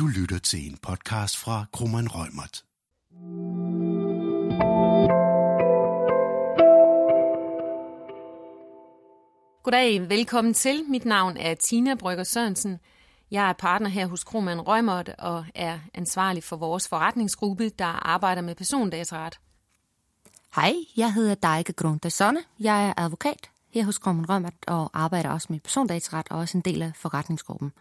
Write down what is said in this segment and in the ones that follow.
Du lytter til en podcast fra Krummeren Rømert. Goddag, velkommen til. Mit navn er Tina Brygger Sørensen. Jeg er partner her hos Krohmann Rømert og er ansvarlig for vores forretningsgruppe, der arbejder med persondataret. Hej, jeg hedder Deike Grunde Sonne. Jeg er advokat her hos Krohmann Rømert og arbejder også med persondataret og også en del af forretningsgruppen.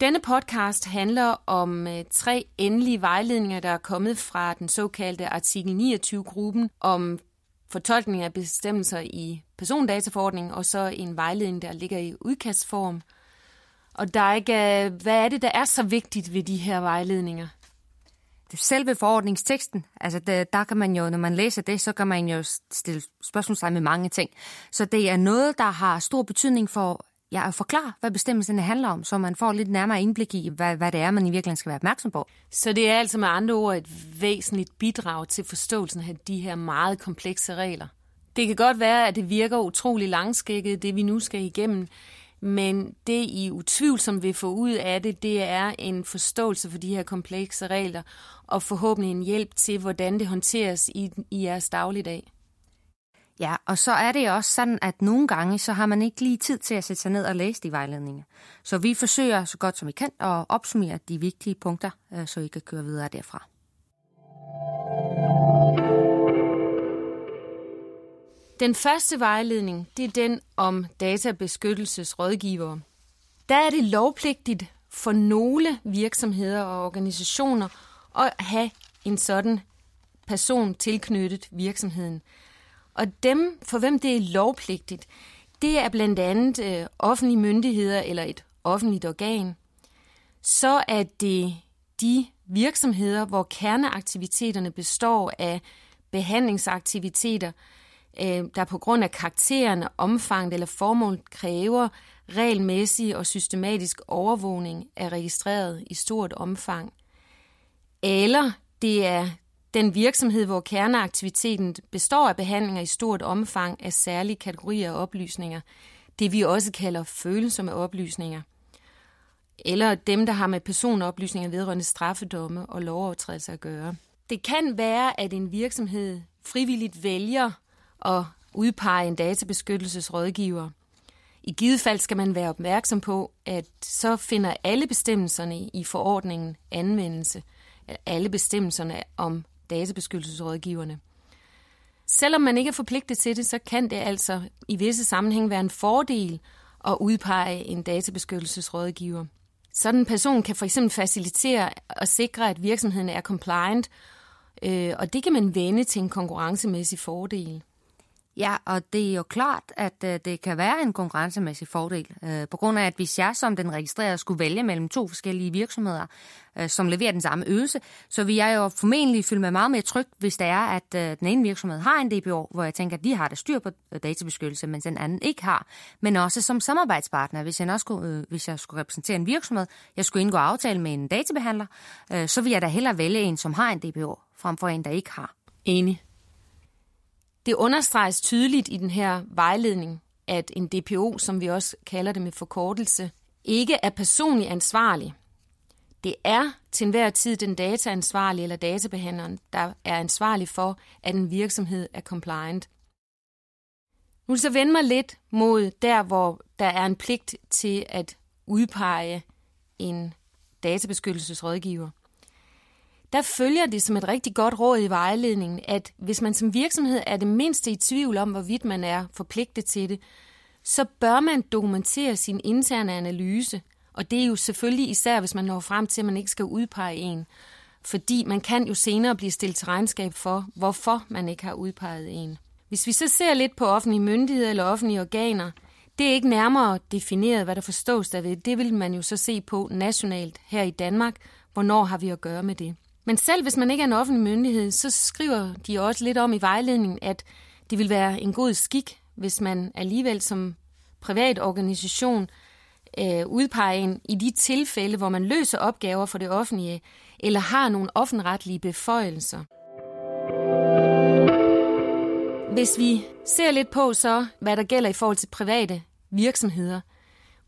Denne podcast handler om øh, tre endelige vejledninger, der er kommet fra den såkaldte artikel 29-gruppen om fortolkning af bestemmelser i persondataforordningen, og så en vejledning, der ligger i udkastform. Og der er ikke, hvad er det, der er så vigtigt ved de her vejledninger? Selve forordningsteksten, altså der, der kan man jo, når man læser det, så kan man jo stille spørgsmålstegn med mange ting. Så det er noget, der har stor betydning for ja, at forklare, hvad bestemmelserne handler om, så man får lidt nærmere indblik i, hvad, hvad det er, man i virkeligheden skal være opmærksom på. Så det er altså med andre ord et væsentligt bidrag til forståelsen af de her meget komplekse regler. Det kan godt være, at det virker utrolig langskækket, det vi nu skal igennem, men det I utvivlsomt vil få ud af det, det er en forståelse for de her komplekse regler, og forhåbentlig en hjælp til, hvordan det håndteres i, i jeres dagligdag. Ja, og så er det også sådan, at nogle gange, så har man ikke lige tid til at sætte sig ned og læse de vejledninger. Så vi forsøger så godt som vi kan at opsummere de vigtige punkter, øh, så I kan køre videre derfra. Den første vejledning, det er den om databeskyttelsesrådgivere. Der er det lovpligtigt for nogle virksomheder og organisationer at have en sådan person tilknyttet virksomheden. Og dem, for hvem det er lovpligtigt, det er blandt andet øh, offentlige myndigheder eller et offentligt organ. Så er det de virksomheder, hvor kerneaktiviteterne består af behandlingsaktiviteter, øh, der på grund af karakteren, omfanget eller formål kræver regelmæssig og systematisk overvågning er registreret i stort omfang. Eller det er den virksomhed, hvor kerneaktiviteten består af behandlinger i stort omfang af særlige kategorier af oplysninger, det vi også kalder følsomme oplysninger, eller dem, der har med personoplysninger vedrørende straffedomme og lovovertrædelser at gøre. Det kan være, at en virksomhed frivilligt vælger at udpege en databeskyttelsesrådgiver. I givet fald skal man være opmærksom på, at så finder alle bestemmelserne i forordningen anvendelse. Alle bestemmelserne om databeskyttelsesrådgiverne. Selvom man ikke er forpligtet til det, så kan det altså i visse sammenhæng være en fordel at udpege en databeskyttelsesrådgiver. Sådan en person kan for eksempel facilitere og sikre, at virksomheden er compliant, øh, og det kan man vende til en konkurrencemæssig fordel. Ja, og det er jo klart, at øh, det kan være en konkurrencemæssig fordel, øh, på grund af, at hvis jeg som den registrerede skulle vælge mellem to forskellige virksomheder, øh, som leverer den samme ydelse, så vil jeg jo formentlig føle mig meget mere tryg, hvis det er, at øh, den ene virksomhed har en DBO, hvor jeg tænker, at de har det styr på øh, databeskyttelse, mens den anden ikke har. Men også som samarbejdspartner, hvis jeg, også skulle, øh, hvis jeg skulle repræsentere en virksomhed, jeg skulle indgå aftale med en databehandler, øh, så vil jeg da hellere vælge en, som har en DBO, frem for en, der ikke har. Enig. Det understreges tydeligt i den her vejledning, at en DPO, som vi også kalder det med forkortelse, ikke er personligt ansvarlig. Det er til enhver tid den dataansvarlige eller databehandleren, der er ansvarlig for, at en virksomhed er compliant. Nu vil så vende mig lidt mod der, hvor der er en pligt til at udpege en databeskyttelsesrådgiver der følger det som et rigtig godt råd i vejledningen, at hvis man som virksomhed er det mindste i tvivl om, hvorvidt man er forpligtet til det, så bør man dokumentere sin interne analyse. Og det er jo selvfølgelig især, hvis man når frem til, at man ikke skal udpege en. Fordi man kan jo senere blive stillet til regnskab for, hvorfor man ikke har udpeget en. Hvis vi så ser lidt på offentlige myndigheder eller offentlige organer, det er ikke nærmere defineret, hvad der forstås derved. Det vil man jo så se på nationalt her i Danmark. Hvornår har vi at gøre med det? Men selv hvis man ikke er en offentlig myndighed, så skriver de også lidt om i vejledningen, at det vil være en god skik, hvis man alligevel som privat organisation øh, udpeger en i de tilfælde, hvor man løser opgaver for det offentlige, eller har nogle offentretlige beføjelser. Hvis vi ser lidt på så, hvad der gælder i forhold til private virksomheder,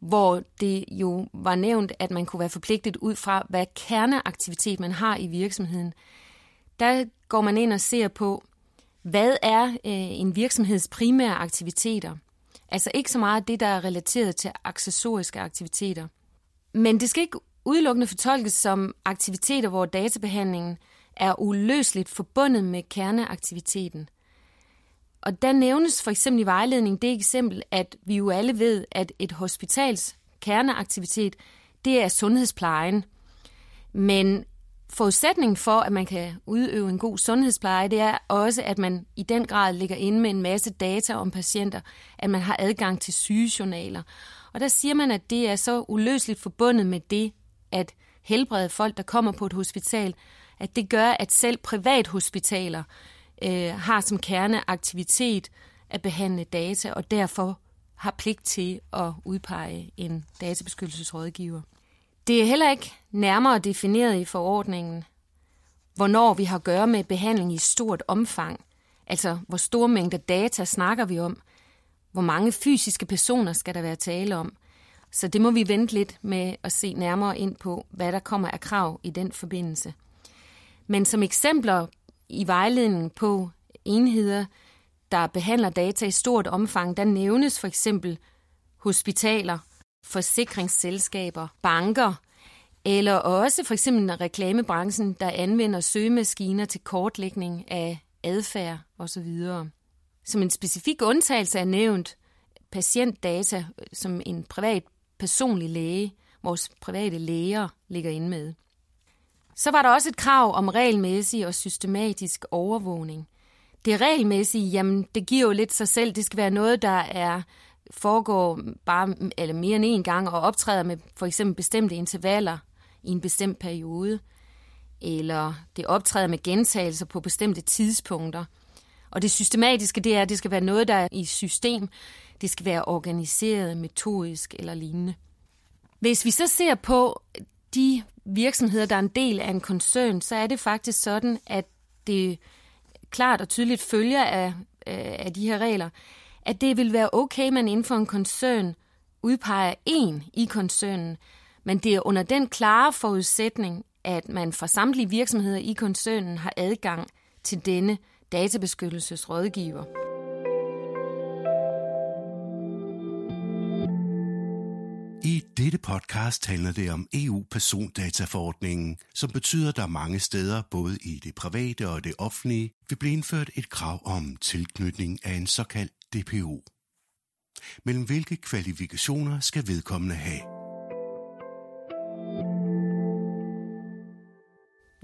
hvor det jo var nævnt, at man kunne være forpligtet ud fra, hvad kerneaktivitet man har i virksomheden. Der går man ind og ser på, hvad er øh, en virksomheds primære aktiviteter? Altså ikke så meget det, der er relateret til accessoriske aktiviteter. Men det skal ikke udelukkende fortolkes som aktiviteter, hvor databehandlingen er uløseligt forbundet med kerneaktiviteten. Og der nævnes for eksempel i vejledning det eksempel, at vi jo alle ved, at et hospitals kerneaktivitet, det er sundhedsplejen. Men forudsætningen for, at man kan udøve en god sundhedspleje, det er også, at man i den grad ligger inde med en masse data om patienter, at man har adgang til sygejournaler. Og der siger man, at det er så uløseligt forbundet med det, at helbrede folk, der kommer på et hospital, at det gør, at selv privathospitaler øh, har som kerneaktivitet at behandle data, og derfor har pligt til at udpege en databeskyttelsesrådgiver. Det er heller ikke nærmere defineret i forordningen, hvornår vi har at gøre med behandling i stort omfang. Altså, hvor store mængder data snakker vi om? Hvor mange fysiske personer skal der være tale om? Så det må vi vente lidt med at se nærmere ind på, hvad der kommer af krav i den forbindelse. Men som eksempler i vejledningen på enheder, der behandler data i stort omfang, der nævnes for eksempel hospitaler, forsikringsselskaber, banker, eller også for eksempel reklamebranchen, der anvender søgemaskiner til kortlægning af adfærd osv. Som en specifik undtagelse er nævnt patientdata øh, som en privat personlig læge, vores private læger ligger inde med. Så var der også et krav om regelmæssig og systematisk overvågning. Det regelmæssige, jamen det giver jo lidt sig selv. Det skal være noget, der er foregår bare eller mere end en gang og optræder med for eksempel bestemte intervaller i en bestemt periode, eller det optræder med gentagelser på bestemte tidspunkter. Og det systematiske, det er, at det skal være noget, der er i system. Det skal være organiseret, metodisk eller lignende. Hvis vi så ser på de virksomheder, der er en del af en koncern, så er det faktisk sådan, at det klart og tydeligt følger af, øh, af de her regler, at det vil være okay, at man inden for en koncern udpeger en i koncernen, men det er under den klare forudsætning, at man fra samtlige virksomheder i koncernen har adgang til denne databeskyttelsesrådgiver. Dette podcast handler det om EU-persondataforordningen, som betyder, at der mange steder, både i det private og det offentlige, vil blive indført et krav om tilknytning af en såkaldt DPO. Mellem hvilke kvalifikationer skal vedkommende have?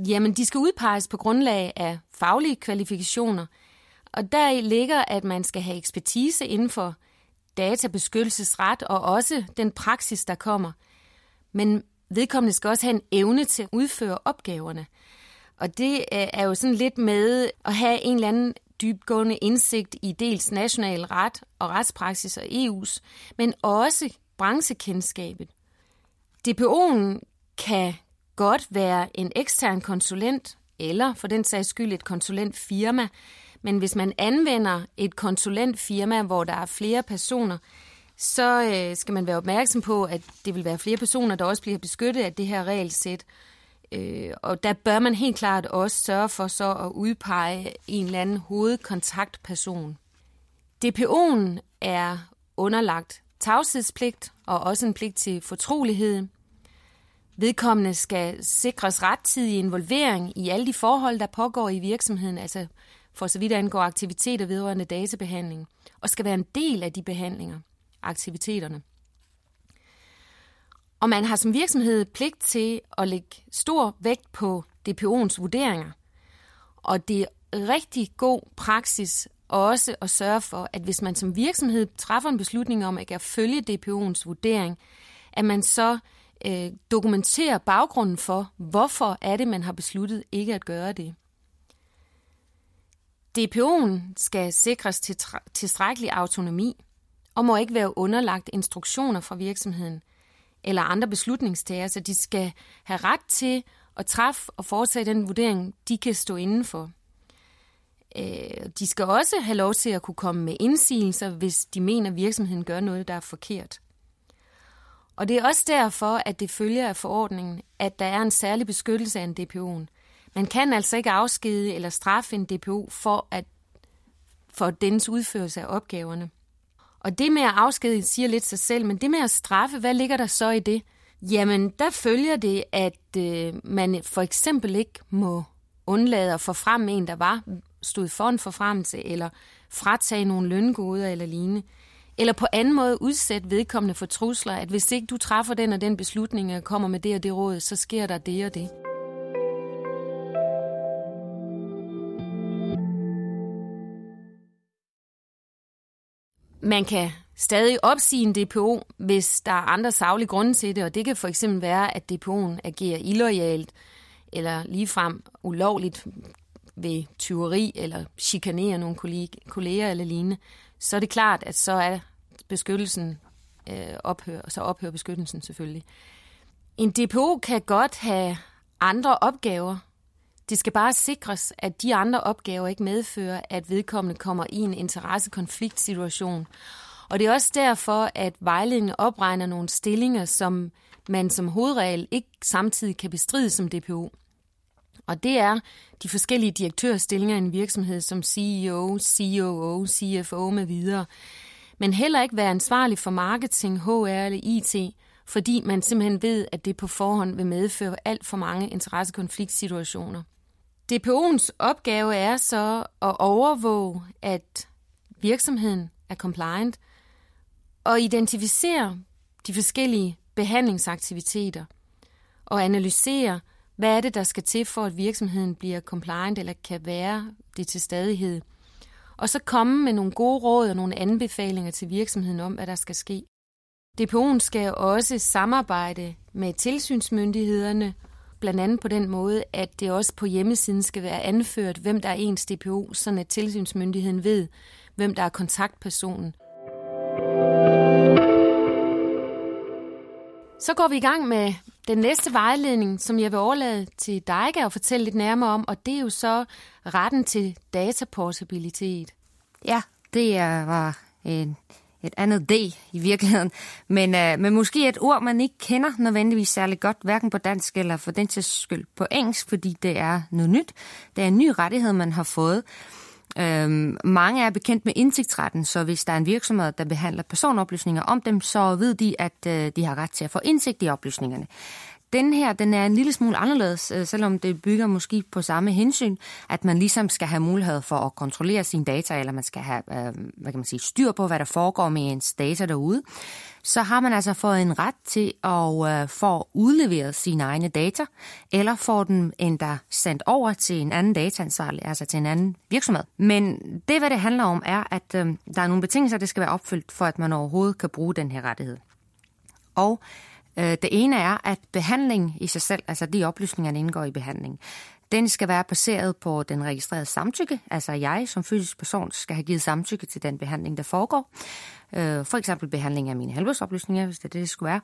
Jamen, de skal udpeges på grundlag af faglige kvalifikationer, og der ligger, at man skal have ekspertise inden for databeskyttelsesret og også den praksis, der kommer. Men vedkommende skal også have en evne til at udføre opgaverne. Og det øh, er jo sådan lidt med at have en eller anden dybgående indsigt i dels national ret og retspraksis og EU's, men også branchekendskabet. DPO'en kan godt være en ekstern konsulent, eller for den sags skyld et konsulentfirma, men hvis man anvender et konsulentfirma, hvor der er flere personer, så øh, skal man være opmærksom på, at det vil være flere personer, der også bliver beskyttet af det her regelsæt. Øh, og der bør man helt klart også sørge for så at udpege en eller anden hovedkontaktperson. DPO'en er underlagt tavshedspligt og også en pligt til fortrolighed. Vedkommende skal sikres rettidig involvering i alle de forhold, der pågår i virksomheden, altså for så vidt angår aktiviteter vedrørende databehandling, og skal være en del af de behandlinger, aktiviteterne. Og man har som virksomhed pligt til at lægge stor vægt på DPO'ens vurderinger. Og det er rigtig god praksis også at sørge for, at hvis man som virksomhed træffer en beslutning om at følge DPO'ens vurdering, at man så øh, dokumenterer baggrunden for, hvorfor er det, man har besluttet ikke at gøre det. DPO'en skal sikres til tilstrækkelig autonomi og må ikke være underlagt instruktioner fra virksomheden eller andre beslutningstagere, så de skal have ret til at træffe og foretage den vurdering, de kan stå inden for. Øh, de skal også have lov til at kunne komme med indsigelser, hvis de mener, at virksomheden gør noget, der er forkert. Og det er også derfor, at det følger af forordningen, at der er en særlig beskyttelse af en DPO'en. Man kan altså ikke afskede eller straffe en DPO for, at, for dens udførelse af opgaverne. Og det med at afskedige siger lidt sig selv, men det med at straffe, hvad ligger der så i det? Jamen, der følger det, at øh, man for eksempel ikke må undlade at forfremme en, der var stod for en forfremmelse, eller fratage nogle løngoder eller lignende. Eller på anden måde udsætte vedkommende for trusler, at hvis ikke du træffer den og den beslutning og kommer med det og det råd, så sker der det og det. Man kan stadig opsige en DPO, hvis der er andre savlige grunde til det, og det kan for eksempel være, at DPO'en agerer illoyalt eller ligefrem ulovligt ved tyveri eller chikanerer nogle kolleger eller lignende, så er det klart, at så er beskyttelsen øh, ophør, så ophører beskyttelsen selvfølgelig. En DPO kan godt have andre opgaver. Det skal bare sikres, at de andre opgaver ikke medfører, at vedkommende kommer i en interessekonfliktsituation. Og det er også derfor, at vejledningen opregner nogle stillinger, som man som hovedregel ikke samtidig kan bestride som DPO. Og det er de forskellige direktørstillinger i en virksomhed som CEO, COO, CFO med videre. Men heller ikke være ansvarlig for marketing, HR eller IT, fordi man simpelthen ved, at det på forhånd vil medføre alt for mange interessekonfliktsituationer. DPO'ens opgave er så at overvåge, at virksomheden er compliant, og identificere de forskellige behandlingsaktiviteter og analysere, hvad er det, der skal til for, at virksomheden bliver compliant eller kan være det til stadighed? Og så komme med nogle gode råd og nogle anbefalinger til virksomheden om, hvad der skal ske. DPO'en skal også samarbejde med tilsynsmyndighederne, blandt andet på den måde, at det også på hjemmesiden skal være anført, hvem der er ens DPO, så at tilsynsmyndigheden ved, hvem der er kontaktpersonen. Så går vi i gang med den næste vejledning, som jeg vil overlade til dig og fortælle lidt nærmere om, og det er jo så retten til dataportabilitet. Ja, det var en, et andet D i virkeligheden, men, øh, men måske et ord, man ikke kender nødvendigvis særlig godt, hverken på dansk eller for den til skyld på engelsk, fordi det er noget nyt. Det er en ny rettighed, man har fået. Øhm, mange er bekendt med indsigtsretten, så hvis der er en virksomhed, der behandler personoplysninger om dem, så ved de, at øh, de har ret til at få indsigt i oplysningerne. Den her, den er en lille smule anderledes, øh, selvom det bygger måske på samme hensyn, at man ligesom skal have mulighed for at kontrollere sine data, eller man skal have øh, hvad kan man sige, styr på, hvad der foregår med ens data derude. Så har man altså fået en ret til at øh, få udleveret sine egne data, eller få dem endda sendt over til en anden dataansvarlig, altså til en anden virksomhed. Men det, hvad det handler om, er, at der er nogle betingelser, der skal være opfyldt, for at man overhovedet kan bruge den her rettighed. Og Øh, det ene er, at behandling i sig selv, altså de oplysninger, der indgår i behandling, den skal være baseret på den registrerede samtykke. Altså jeg som fysisk person skal have givet samtykke til den behandling, der foregår. Øh, for eksempel behandling af mine helbredsoplysninger, hvis det er det, det skulle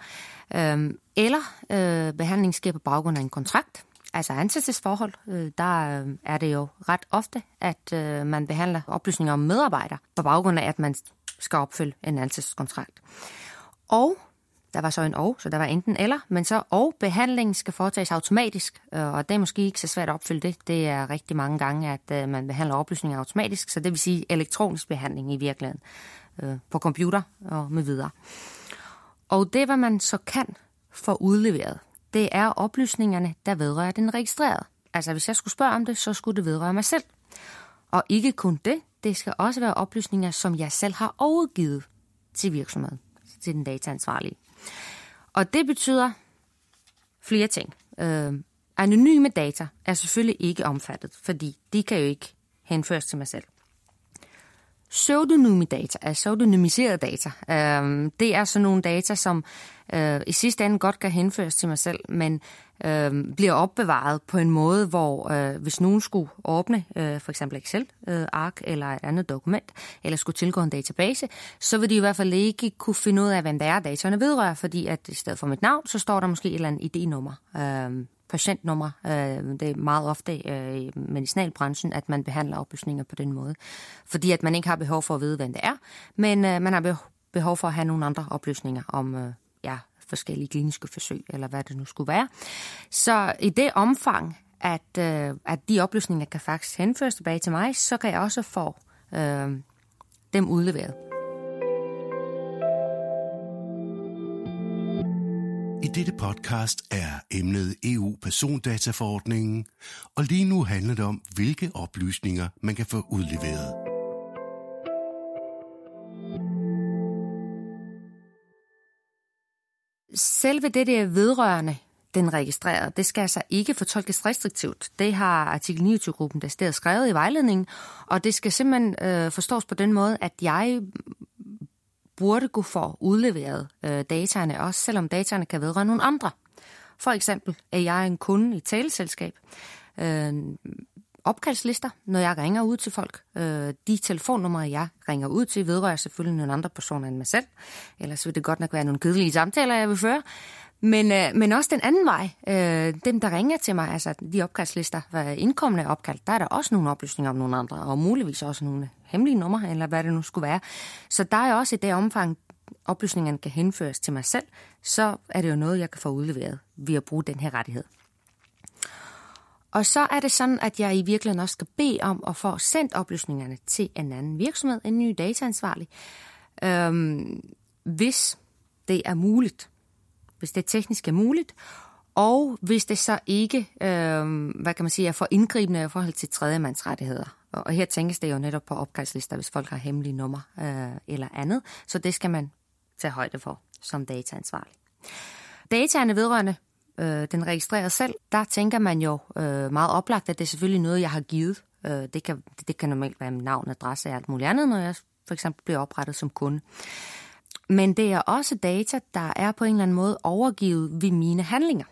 være. Øhm, øh, eller behandling sker på baggrund af en kontrakt. Altså ansættelsesforhold, øh, der øh, er det jo ret ofte, at man behandler oplysninger om medarbejdere på baggrund af, at man skal opfylde en ansættelseskontrakt. Og der var så en og, så der var enten eller, men så og behandlingen skal foretages automatisk, øh, og det er måske ikke så svært at opfylde det. Det er rigtig mange gange, at øh, man behandler oplysninger automatisk, så det vil sige elektronisk behandling i virkeligheden øh, på computer og med videre. Og det, hvad man så kan få udleveret, det er oplysningerne, der vedrører den registrerede. Altså hvis jeg skulle spørge om det, så skulle det vedrøre mig selv. Og ikke kun det, det skal også være oplysninger, som jeg selv har overgivet til virksomheden, til den dataansvarlige. Og det betyder flere ting. Øh, anonyme data er selvfølgelig ikke omfattet, fordi de kan jo ikke henføres til mig selv. Pseudonyme data er pseudonymiserede data. Øh, det er sådan nogle data, som øh, i sidste ende godt kan henføres til mig selv, men øh, bliver opbevaret på en måde, hvor øh, hvis nogen skulle åbne øh, for eksempel Excel-ark øh, eller et andet dokument, eller skulle tilgå en database, så vil de i hvert fald ikke kunne finde ud af, hvem der er dataerne vedrører, fordi at i stedet for mit navn, så står der måske et eller andet ID-nummer. Øhm, øh, patientnummer. Det er meget ofte øh, i medicinalbranchen, at man behandler oplysninger på den måde. Fordi at man ikke har behov for at vide, hvem det er, men øh, man har behov for at have nogle andre oplysninger om øh, ja, forskellige kliniske forsøg, eller hvad det nu skulle være. Så i det omfang, at, øh, at de oplysninger kan faktisk henføres tilbage til mig, så kan jeg også få øh, dem udleveret. I dette podcast er emnet EU-persondataforordningen, og lige nu handler det om, hvilke oplysninger man kan få udleveret. Selve det der vedrørende den registrerede, det skal altså ikke fortolkes restriktivt. Det har artikel 29-gruppen der stedet skrevet i vejledningen, og det skal simpelthen øh, forstås på den måde, at jeg burde gå for udleveret øh, dataene, også selvom dataene kan vedrøre nogle andre. For eksempel er jeg en kunde i et taleselskab. Øh, opkaldslister, når jeg ringer ud til folk. Øh, de telefonnumre, jeg ringer ud til, vedrører selvfølgelig nogle andre personer end mig selv. Ellers vil det godt nok være nogle kedelige samtaler, jeg vil føre. Men, øh, men også den anden vej. Øh, dem, der ringer til mig, altså de opkaldslister, indkommende opkald, der er der også nogle oplysninger om nogle andre, og muligvis også nogle hemmelige numre, eller hvad det nu skulle være. Så der er også i det omfang, oplysningerne kan henføres til mig selv, så er det jo noget, jeg kan få udleveret ved at bruge den her rettighed. Og så er det sådan, at jeg i virkeligheden også skal bede om at få sendt oplysningerne til en anden virksomhed, en ny dataansvarlig, øhm, hvis det er muligt hvis det teknisk er muligt, og hvis det så ikke, øhm, hvad kan man sige, er for indgribende i forhold til tredjemandsrettigheder. Og her tænkes det jo netop på opkaldslister, hvis folk har hemmelige nummer øh, eller andet. Så det skal man tage højde for som dataansvarlig. Dataerne vedrørende øh, den registrerer selv, der tænker man jo øh, meget oplagt, at det er selvfølgelig noget, jeg har givet. Øh, det, kan, det kan normalt være navn, adresse og alt muligt andet, når jeg for eksempel bliver oprettet som kunde. Men det er også data, der er på en eller anden måde overgivet ved mine handlinger.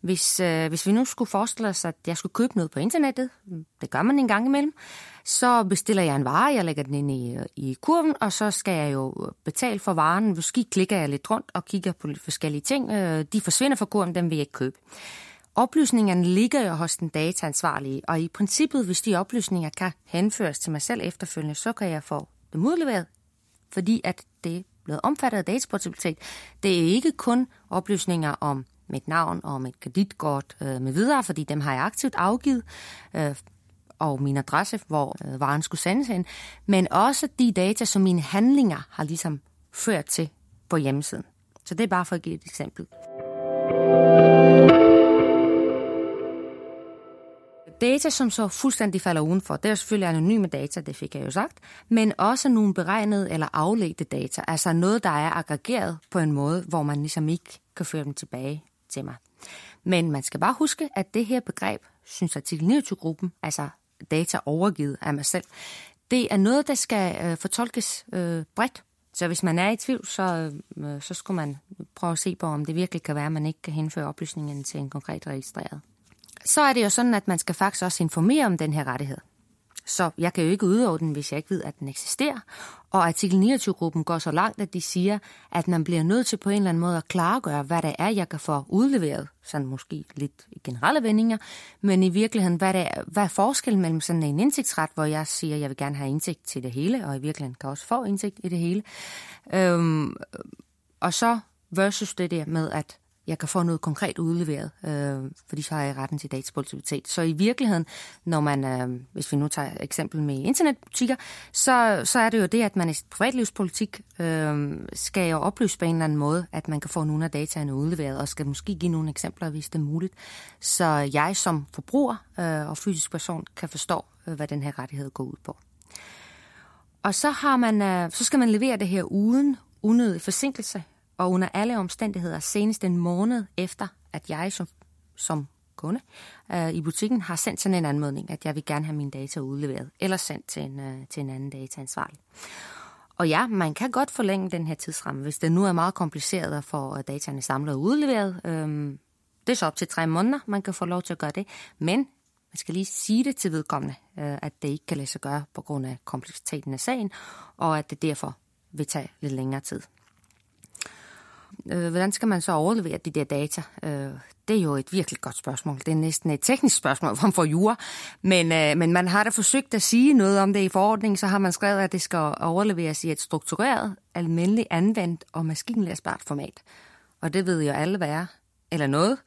Hvis, øh, hvis vi nu skulle forestille os, at jeg skulle købe noget på internettet, det gør man en gang imellem, så bestiller jeg en vare, jeg lægger den ind i, i kurven, og så skal jeg jo betale for varen. Måske klikker jeg lidt rundt og kigger på forskellige ting. Øh, de forsvinder fra kurven, dem vil jeg ikke købe. Oplysningerne ligger jo hos den dataansvarlige, og i princippet, hvis de oplysninger kan henføres til mig selv efterfølgende, så kan jeg få dem udleveret, fordi at det er blevet omfattet af dataportabilitet. Det er ikke kun oplysninger om mit navn og mit kreditkort øh, med videre, fordi dem har jeg aktivt afgivet, øh, og min adresse, hvor øh, varen skulle sendes hen, men også de data, som mine handlinger har ligesom ført til på hjemmesiden. Så det er bare for at give et eksempel. Data, som så fuldstændig falder udenfor, det er selvfølgelig anonyme data, det fik jeg jo sagt, men også nogle beregnede eller afledte data, altså noget, der er aggregeret på en måde, hvor man ligesom ikke kan føre dem tilbage til mig. Men man skal bare huske, at det her begreb, synes artikel 29-gruppen, altså data overgivet af mig selv, det er noget, der skal øh, fortolkes øh, bredt. Så hvis man er i tvivl, så, øh, så skulle man prøve at se på, om det virkelig kan være, at man ikke kan henføre oplysningen til en konkret registreret så er det jo sådan, at man skal faktisk også informere om den her rettighed. Så jeg kan jo ikke udøve den, hvis jeg ikke ved, at den eksisterer. Og artikel 29-gruppen går så langt, at de siger, at man bliver nødt til på en eller anden måde at klargøre, hvad det er, jeg kan få udleveret. Sådan måske lidt generelle vendinger, men i virkeligheden, hvad, det er, hvad er forskellen mellem sådan en indsigtsret, hvor jeg siger, at jeg vil gerne have indsigt til det hele, og i virkeligheden kan også få indsigt i det hele. Øhm, og så versus det der med, at jeg kan få noget konkret udleveret, øh, fordi så har jeg retten til dataportabilitet. Så i virkeligheden, når man, øh, hvis vi nu tager eksempel med internetbutikker, så, så er det jo det, at man i privatlivspolitik øh, skal jo oplyse på en eller anden måde, at man kan få nogle af dataene udleveret, og skal måske give nogle eksempler, hvis det er muligt. Så jeg som forbruger øh, og fysisk person kan forstå, øh, hvad den her rettighed går ud på. Og så, har man, øh, så skal man levere det her uden unødig forsinkelse og under alle omstændigheder senest en måned efter, at jeg som, som kunde øh, i butikken har sendt sådan en anmodning, at jeg vil gerne have mine data udleveret, eller sendt til en, øh, til en anden dataansvarlig. Og ja, man kan godt forlænge den her tidsramme, hvis det nu er meget kompliceret at få øh, dataene samlet og udleveret. Øhm, det er så op til tre måneder, man kan få lov til at gøre det. Men man skal lige sige det til vedkommende, øh, at det ikke kan lade sig gøre på grund af kompleksiteten af sagen, og at det derfor vil tage lidt længere tid. Øh, hvordan skal man så overlevere de der data? Øh, det er jo et virkelig godt spørgsmål. Det er næsten et teknisk spørgsmål om for jura. Men, øh, men man har da forsøgt at sige noget om det i forordningen, så har man skrevet, at det skal overleveres i et struktureret, almindeligt anvendt og maskinlæsbart format. og det ved jo alle, hvad er, eller noget.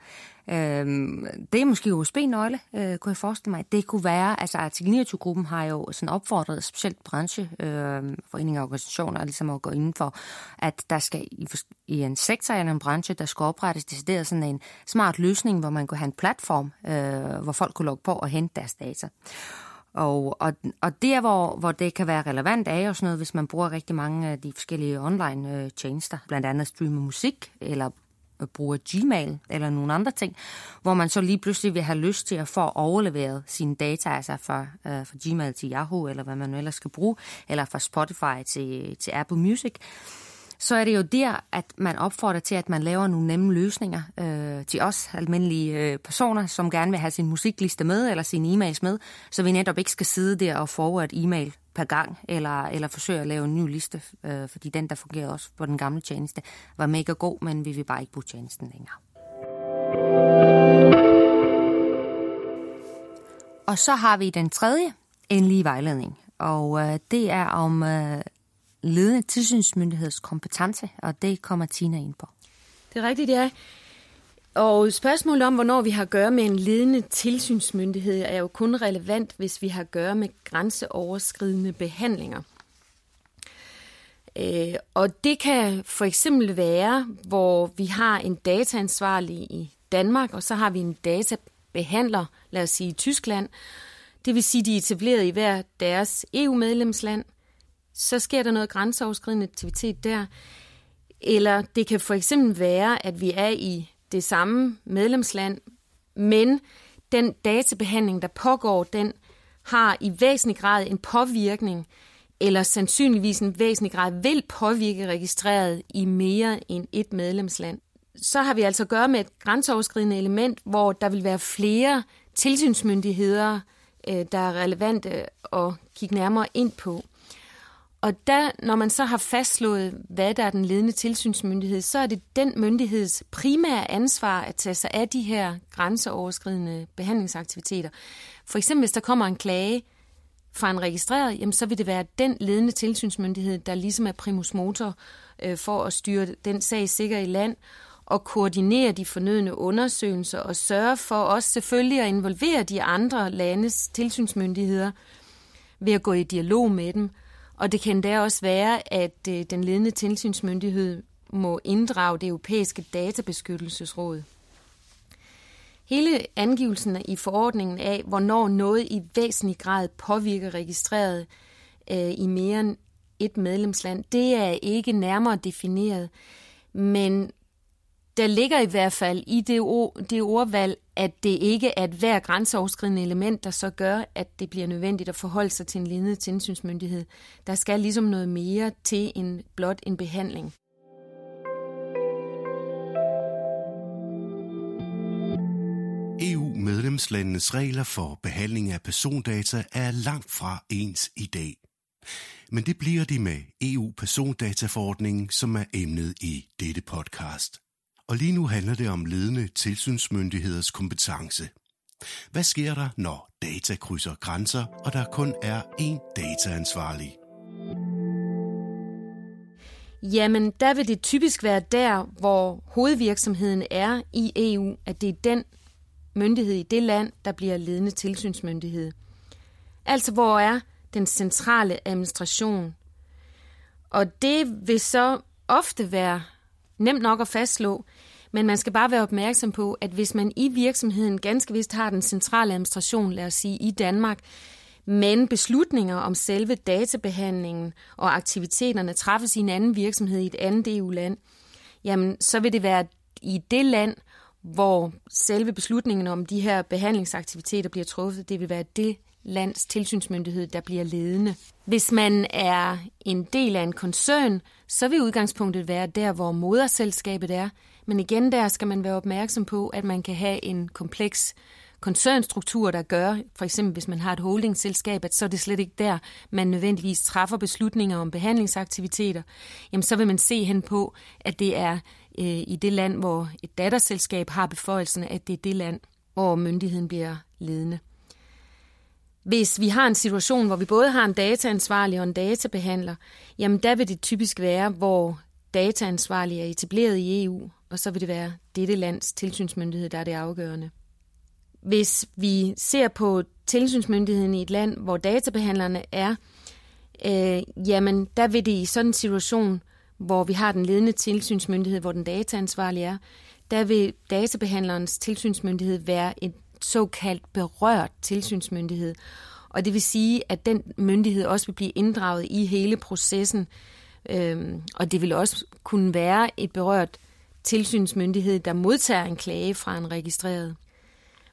Øhm, det er måske USB-nøgle, øh, kunne jeg forestille mig. Det kunne være, altså Artikel 29-gruppen har jo sådan opfordret specielt brancheforeninger øhm, øh, og organisationer ligesom at gå ind for, at der skal i, i en sektor eller en branche, der skal oprettes decideret sådan en smart løsning, hvor man kunne have en platform, øh, hvor folk kunne logge på og hente deres data. Og, og, og der, hvor, hvor det kan være relevant, er jo sådan noget, hvis man bruger rigtig mange af de forskellige online øh, tjenester, blandt andet streame musik, eller Øh, bruger Gmail eller nogle andre ting, hvor man så lige pludselig vil have lyst til at få overleveret sine data, altså fra, øh, fra Gmail til Yahoo, eller hvad man nu ellers skal bruge, eller fra Spotify til, til Apple Music, så er det jo der, at man opfordrer til, at man laver nogle nemme løsninger øh, til os almindelige øh, personer, som gerne vil have sin musikliste med, eller sine e-mails med, så vi netop ikke skal sidde der og forward e-mail per gang, eller, eller forsøge at lave en ny liste, øh, fordi den, der fungerede også på den gamle tjeneste, var mega god, men vi vil bare ikke bruge tjenesten længere. Og så har vi den tredje endelige vejledning, og øh, det er om øh, ledende tilsynsmyndigheds kompetence, og det kommer Tina ind på. Det er rigtigt, ja. Og spørgsmålet om, hvornår vi har at gøre med en ledende tilsynsmyndighed, er jo kun relevant, hvis vi har at gøre med grænseoverskridende behandlinger. Øh, og det kan for eksempel være, hvor vi har en dataansvarlig i Danmark, og så har vi en databehandler, lad os sige i Tyskland. Det vil sige, de er etableret i hver deres EU-medlemsland. Så sker der noget grænseoverskridende aktivitet der. Eller det kan for eksempel være, at vi er i det samme medlemsland, men den databehandling, der pågår, den har i væsentlig grad en påvirkning, eller sandsynligvis en væsentlig grad vil påvirke registreret i mere end et medlemsland. Så har vi altså at gøre med et grænseoverskridende element, hvor der vil være flere tilsynsmyndigheder, øh, der er relevante at kigge nærmere ind på. Og der, når man så har fastslået, hvad der er den ledende tilsynsmyndighed, så er det den myndigheds primære ansvar at tage sig af de her grænseoverskridende behandlingsaktiviteter. For eksempel, hvis der kommer en klage fra en registreret, jamen, så vil det være den ledende tilsynsmyndighed, der ligesom er primus motor øh, for at styre den sag sikker i land og koordinere de fornødne undersøgelser og sørge for også selvfølgelig at involvere de andre landes tilsynsmyndigheder ved at gå i dialog med dem – og det kan da også være, at øh, den ledende tilsynsmyndighed må inddrage det europæiske databeskyttelsesråd. Hele angivelsen i forordningen af, hvornår noget i væsentlig grad påvirker registreret øh, i mere end et medlemsland, det er ikke nærmere defineret. Men der ligger i hvert fald i det, ord, det ordvalg, at det ikke er et hver grænseoverskridende element, der så gør, at det bliver nødvendigt at forholde sig til en lignende tilsynsmyndighed. Der skal ligesom noget mere til en blot en behandling. EU-medlemslandenes regler for behandling af persondata er langt fra ens i dag. Men det bliver de med EU-persondataforordningen, som er emnet i dette podcast og lige nu handler det om ledende tilsynsmyndigheders kompetence. Hvad sker der, når data krydser grænser, og der kun er én dataansvarlig? Jamen, der vil det typisk være der, hvor hovedvirksomheden er i EU, at det er den myndighed i det land, der bliver ledende tilsynsmyndighed. Altså, hvor er den centrale administration? Og det vil så ofte være nemt nok at fastslå, men man skal bare være opmærksom på, at hvis man i virksomheden ganske vist har den centrale administration, lad os sige i Danmark, men beslutninger om selve databehandlingen og aktiviteterne træffes i en anden virksomhed i et andet EU-land, jamen så vil det være i det land, hvor selve beslutningen om de her behandlingsaktiviteter bliver truffet, det vil være det lands tilsynsmyndighed, der bliver ledende. Hvis man er en del af en koncern, så vil udgangspunktet være der, hvor moderselskabet er. Men igen der skal man være opmærksom på, at man kan have en kompleks koncernstruktur, der gør, for eksempel hvis man har et holdingselskab, at så er det slet ikke der, man nødvendigvis træffer beslutninger om behandlingsaktiviteter, jamen så vil man se hen på, at det er øh, i det land, hvor et datterselskab har beføjelsen, at det er det land, hvor myndigheden bliver ledende. Hvis vi har en situation, hvor vi både har en dataansvarlig og en databehandler, jamen der vil det typisk være, hvor dataansvarlig er etableret i EU, og så vil det være dette lands tilsynsmyndighed, der er det afgørende. Hvis vi ser på tilsynsmyndigheden i et land, hvor databehandlerne er, øh, jamen der vil det i sådan en situation, hvor vi har den ledende tilsynsmyndighed, hvor den dataansvarlige er, der vil databehandlerens tilsynsmyndighed være en såkaldt berørt tilsynsmyndighed. Og det vil sige, at den myndighed også vil blive inddraget i hele processen, øhm, og det vil også kunne være et berørt tilsynsmyndighed, der modtager en klage fra en registreret.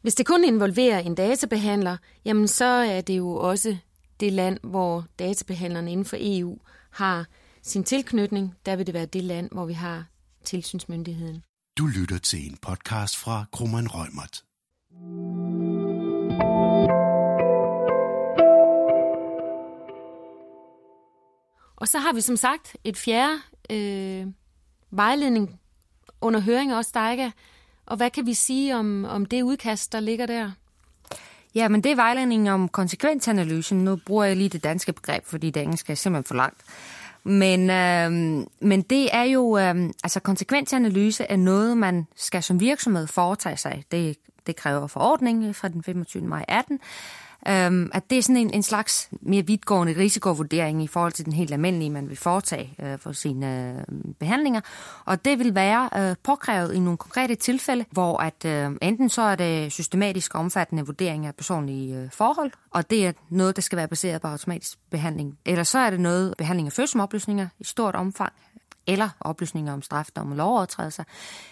Hvis det kun involverer en databehandler, jamen så er det jo også det land, hvor databehandlerne inden for EU har sin tilknytning. Der vil det være det land, hvor vi har tilsynsmyndigheden. Du lytter til en podcast fra Krummeren Rømert. Og så har vi som sagt et fjerde øh, vejledning under høring også, Dejka. Og hvad kan vi sige om, om det udkast, der ligger der? Ja, men det er vejledning om konsekvensanalysen. Nu bruger jeg lige det danske begreb, fordi det engelske er simpelthen for langt. Men, øh, men det er jo, øh, altså konsekvensanalyse er noget, man skal som virksomhed foretage sig. Det, det kræver forordning fra den 25. maj 18 øhm, at det er sådan en, en slags mere vidtgående risikovurdering i forhold til den helt almindelige, man vil foretage øh, for sine øh, behandlinger. Og det vil være øh, påkrævet i nogle konkrete tilfælde, hvor at øh, enten så er det systematisk omfattende vurdering af personlige øh, forhold, og det er noget, der skal være baseret på automatisk behandling. Eller så er det noget behandling af følsomoplysninger i stort omfang, eller oplysninger om strafdom og lovovertrædelser,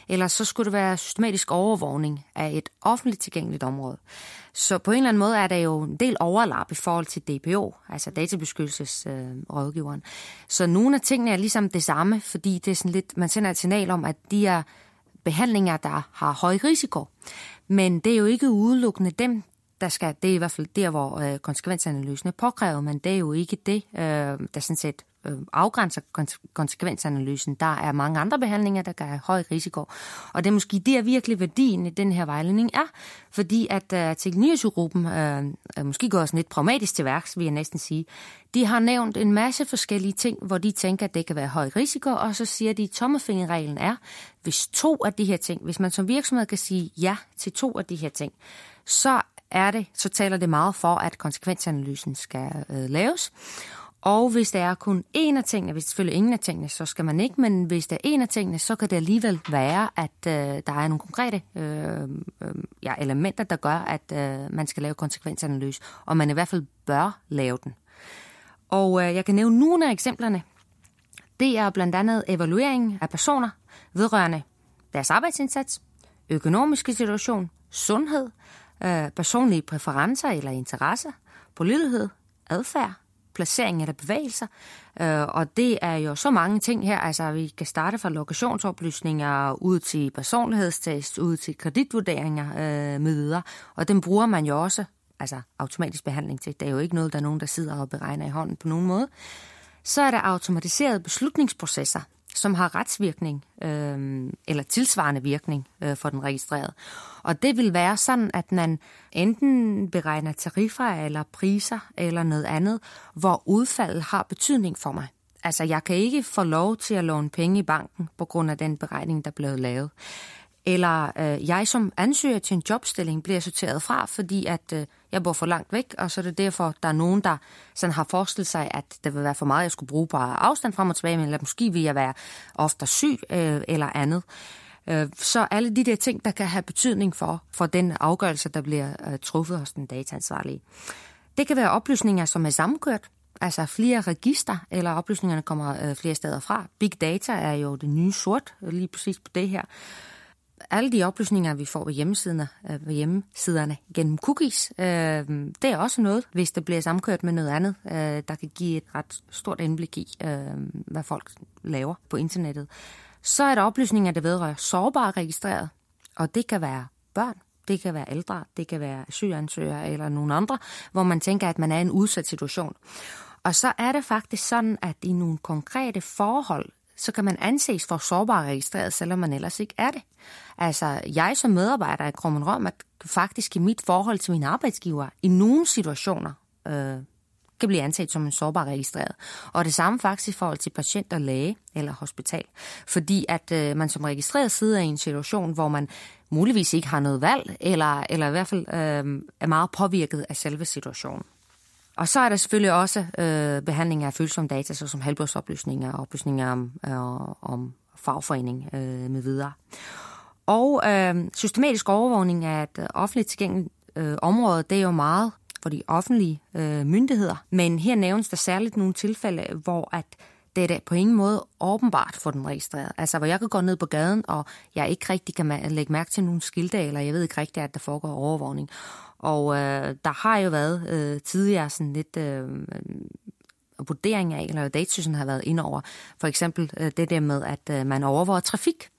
eller så skulle det være systematisk overvågning af et offentligt tilgængeligt område. Så på en eller anden måde er der jo en del overlap i forhold til DPO, altså databeskyttelsesrådgiveren. Øh, så nogle af tingene er ligesom det samme, fordi det er sådan lidt, man sender et signal om, at de er behandlinger, der har høj risiko. Men det er jo ikke udelukkende dem, der skal, det er i hvert fald der, hvor øh, konsekvensanalysen er påkrævet, men det er jo ikke det, øh, der sådan set øh, afgrænser konsekvensanalysen. Der er mange andre behandlinger, der gør høj risiko. Og det er måske der virkelig værdien i den her vejledning er, fordi at uh, Teknologigruppen øh, øh måske går sådan lidt pragmatisk til værks, vil jeg næsten sige. De har nævnt en masse forskellige ting, hvor de tænker, at det kan være høj risiko, og så siger de, at tommefingerreglen er, hvis to af de her ting, hvis man som virksomhed kan sige ja til to af de her ting, så er det, så taler det meget for, at konsekvensanalysen skal øh, laves. Og hvis der er kun en af tingene, hvis selvfølgelig ingen af tingene, så skal man ikke, men hvis der er en af tingene, så kan det alligevel være, at øh, der er nogle konkrete øh, øh, ja, elementer, der gør, at øh, man skal lave konsekvensanalyse, og man i hvert fald bør lave den. Og øh, jeg kan nævne nogle af eksemplerne. Det er blandt andet evaluering af personer vedrørende deres arbejdsindsats, økonomiske situation, sundhed, øh, personlige præferencer eller interesser, pålidelighed, adfærd, placering eller bevægelser. Øh, og det er jo så mange ting her. Altså, vi kan starte fra lokationsoplysninger ud til personlighedstest, ud til kreditvurderinger øh, med videre. Og den bruger man jo også altså automatisk behandling til. Det er jo ikke noget, der er nogen, der sidder og beregner i hånden på nogen måde. Så er der automatiserede beslutningsprocesser, som har retsvirkning øh, eller tilsvarende virkning øh, for den registrerede. Og det vil være sådan, at man enten beregner tariffer eller priser eller noget andet, hvor udfaldet har betydning for mig. Altså, jeg kan ikke få lov til at låne penge i banken på grund af den beregning, der blev lavet. Eller øh, jeg som ansøger til en jobstilling bliver sorteret fra, fordi at øh, jeg bor for langt væk, og så er det derfor, der er nogen, der sådan har forestillet sig, at det vil være for meget, jeg skulle bruge bare afstand frem og tilbage, men eller måske vil jeg være ofte syg øh, eller andet. Øh, så alle de der ting, der kan have betydning for, for den afgørelse, der bliver øh, truffet hos den dataansvarlige. Det kan være oplysninger, som er sammenkørt, altså flere register, eller oplysningerne kommer øh, flere steder fra. Big data er jo det nye sort, øh, lige præcis på det her alle de oplysninger, vi får ved hjemmesiderne, øh, ved hjemmesiderne gennem cookies, øh, det er også noget, hvis det bliver samkørt med noget andet, øh, der kan give et ret stort indblik i, øh, hvad folk laver på internettet. Så er der oplysninger, der vedrører sårbare registreret, og det kan være børn, det kan være ældre, det kan være asylansøgere eller nogen andre, hvor man tænker, at man er i en udsat situation. Og så er det faktisk sådan, at i nogle konkrete forhold, så kan man anses for sårbar registreret, selvom man ellers ikke er det. Altså, jeg som medarbejder i Krummen Røm, at faktisk i mit forhold til min arbejdsgiver, i nogle situationer, øh, kan blive anset som en sårbar registreret. Og det samme faktisk i forhold til patient og læge eller hospital. Fordi at øh, man som registreret sidder i en situation, hvor man muligvis ikke har noget valg, eller, eller i hvert fald øh, er meget påvirket af selve situationen. Og så er der selvfølgelig også øh, behandling af følsomme data, såsom helbredsoplysninger og oplysninger om, øh, om fagforening øh, med videre. Og øh, systematisk overvågning af et øh, offentligt tilgængeligt øh, område, det er jo meget for de offentlige øh, myndigheder. Men her nævnes der særligt nogle tilfælde, hvor at det er da på ingen måde åbenbart for den registrerede. Altså, hvor jeg kan gå ned på gaden, og jeg ikke rigtig kan lægge mærke til nogle skilte, eller jeg ved ikke rigtigt, at der foregår overvågning. Og øh, der har jo været øh, tidligere sådan lidt øh, øh vurdering af, eller Datasysen har været ind over, for eksempel øh, det der med, at øh, man overvåger trafik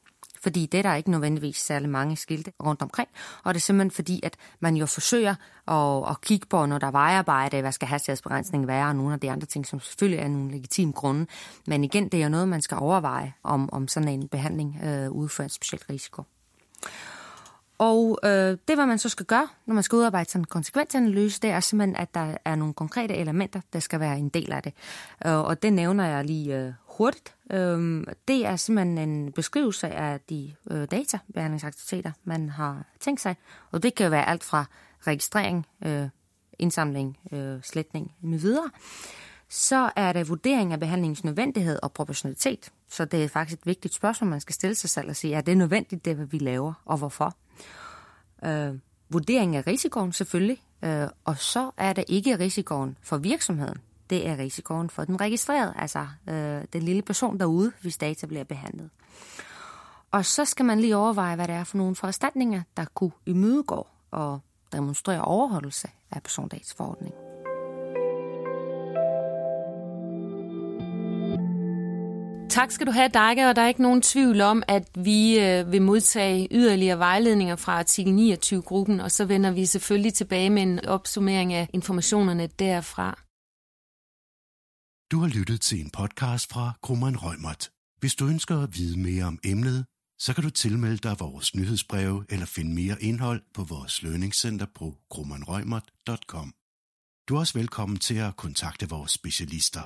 fordi det er der ikke nødvendigvis særlig mange skilte rundt omkring, og det er simpelthen fordi, at man jo forsøger at, at kigge på, når der er vejarbejde, hvad skal hastighedsbegrænsningen være, og nogle af de andre ting, som selvfølgelig er nogle legitime grunde. Men igen, det er jo noget, man skal overveje, om, om sådan en behandling øh, udfører en speciel risiko. Og øh, det, hvad man så skal gøre, når man skal udarbejde sådan en konsekvensanalyse, det er simpelthen, at der er nogle konkrete elementer, der skal være en del af det. Øh, og det nævner jeg lige øh, hurtigt. Øh, det er simpelthen en beskrivelse af de øh, databehandlingsaktiviteter, man har tænkt sig. Og det kan være alt fra registrering, øh, indsamling, øh, sletning med videre. Så er det vurdering af behandlingens nødvendighed og proportionalitet. Så det er faktisk et vigtigt spørgsmål, man skal stille sig selv og sige, er det nødvendigt, det vi laver, og hvorfor? Øh, vurdering af risikoen selvfølgelig, øh, og så er det ikke risikoen for virksomheden. Det er risikoen for den registrerede, altså øh, den lille person derude, hvis data bliver behandlet. Og så skal man lige overveje, hvad det er for nogle foranstaltninger, der kunne imødegå og demonstrere overholdelse af persondataforordningen. Tak skal du have, Dagge, og der er ikke nogen tvivl om, at vi øh, vil modtage yderligere vejledninger fra artikel 29-gruppen, og så vender vi selvfølgelig tilbage med en opsummering af informationerne derfra. Du har lyttet til en podcast fra Krummeren Rømert. Hvis du ønsker at vide mere om emnet, så kan du tilmelde dig vores nyhedsbrev eller finde mere indhold på vores lønningscenter på krummerenrømert.com. Du er også velkommen til at kontakte vores specialister.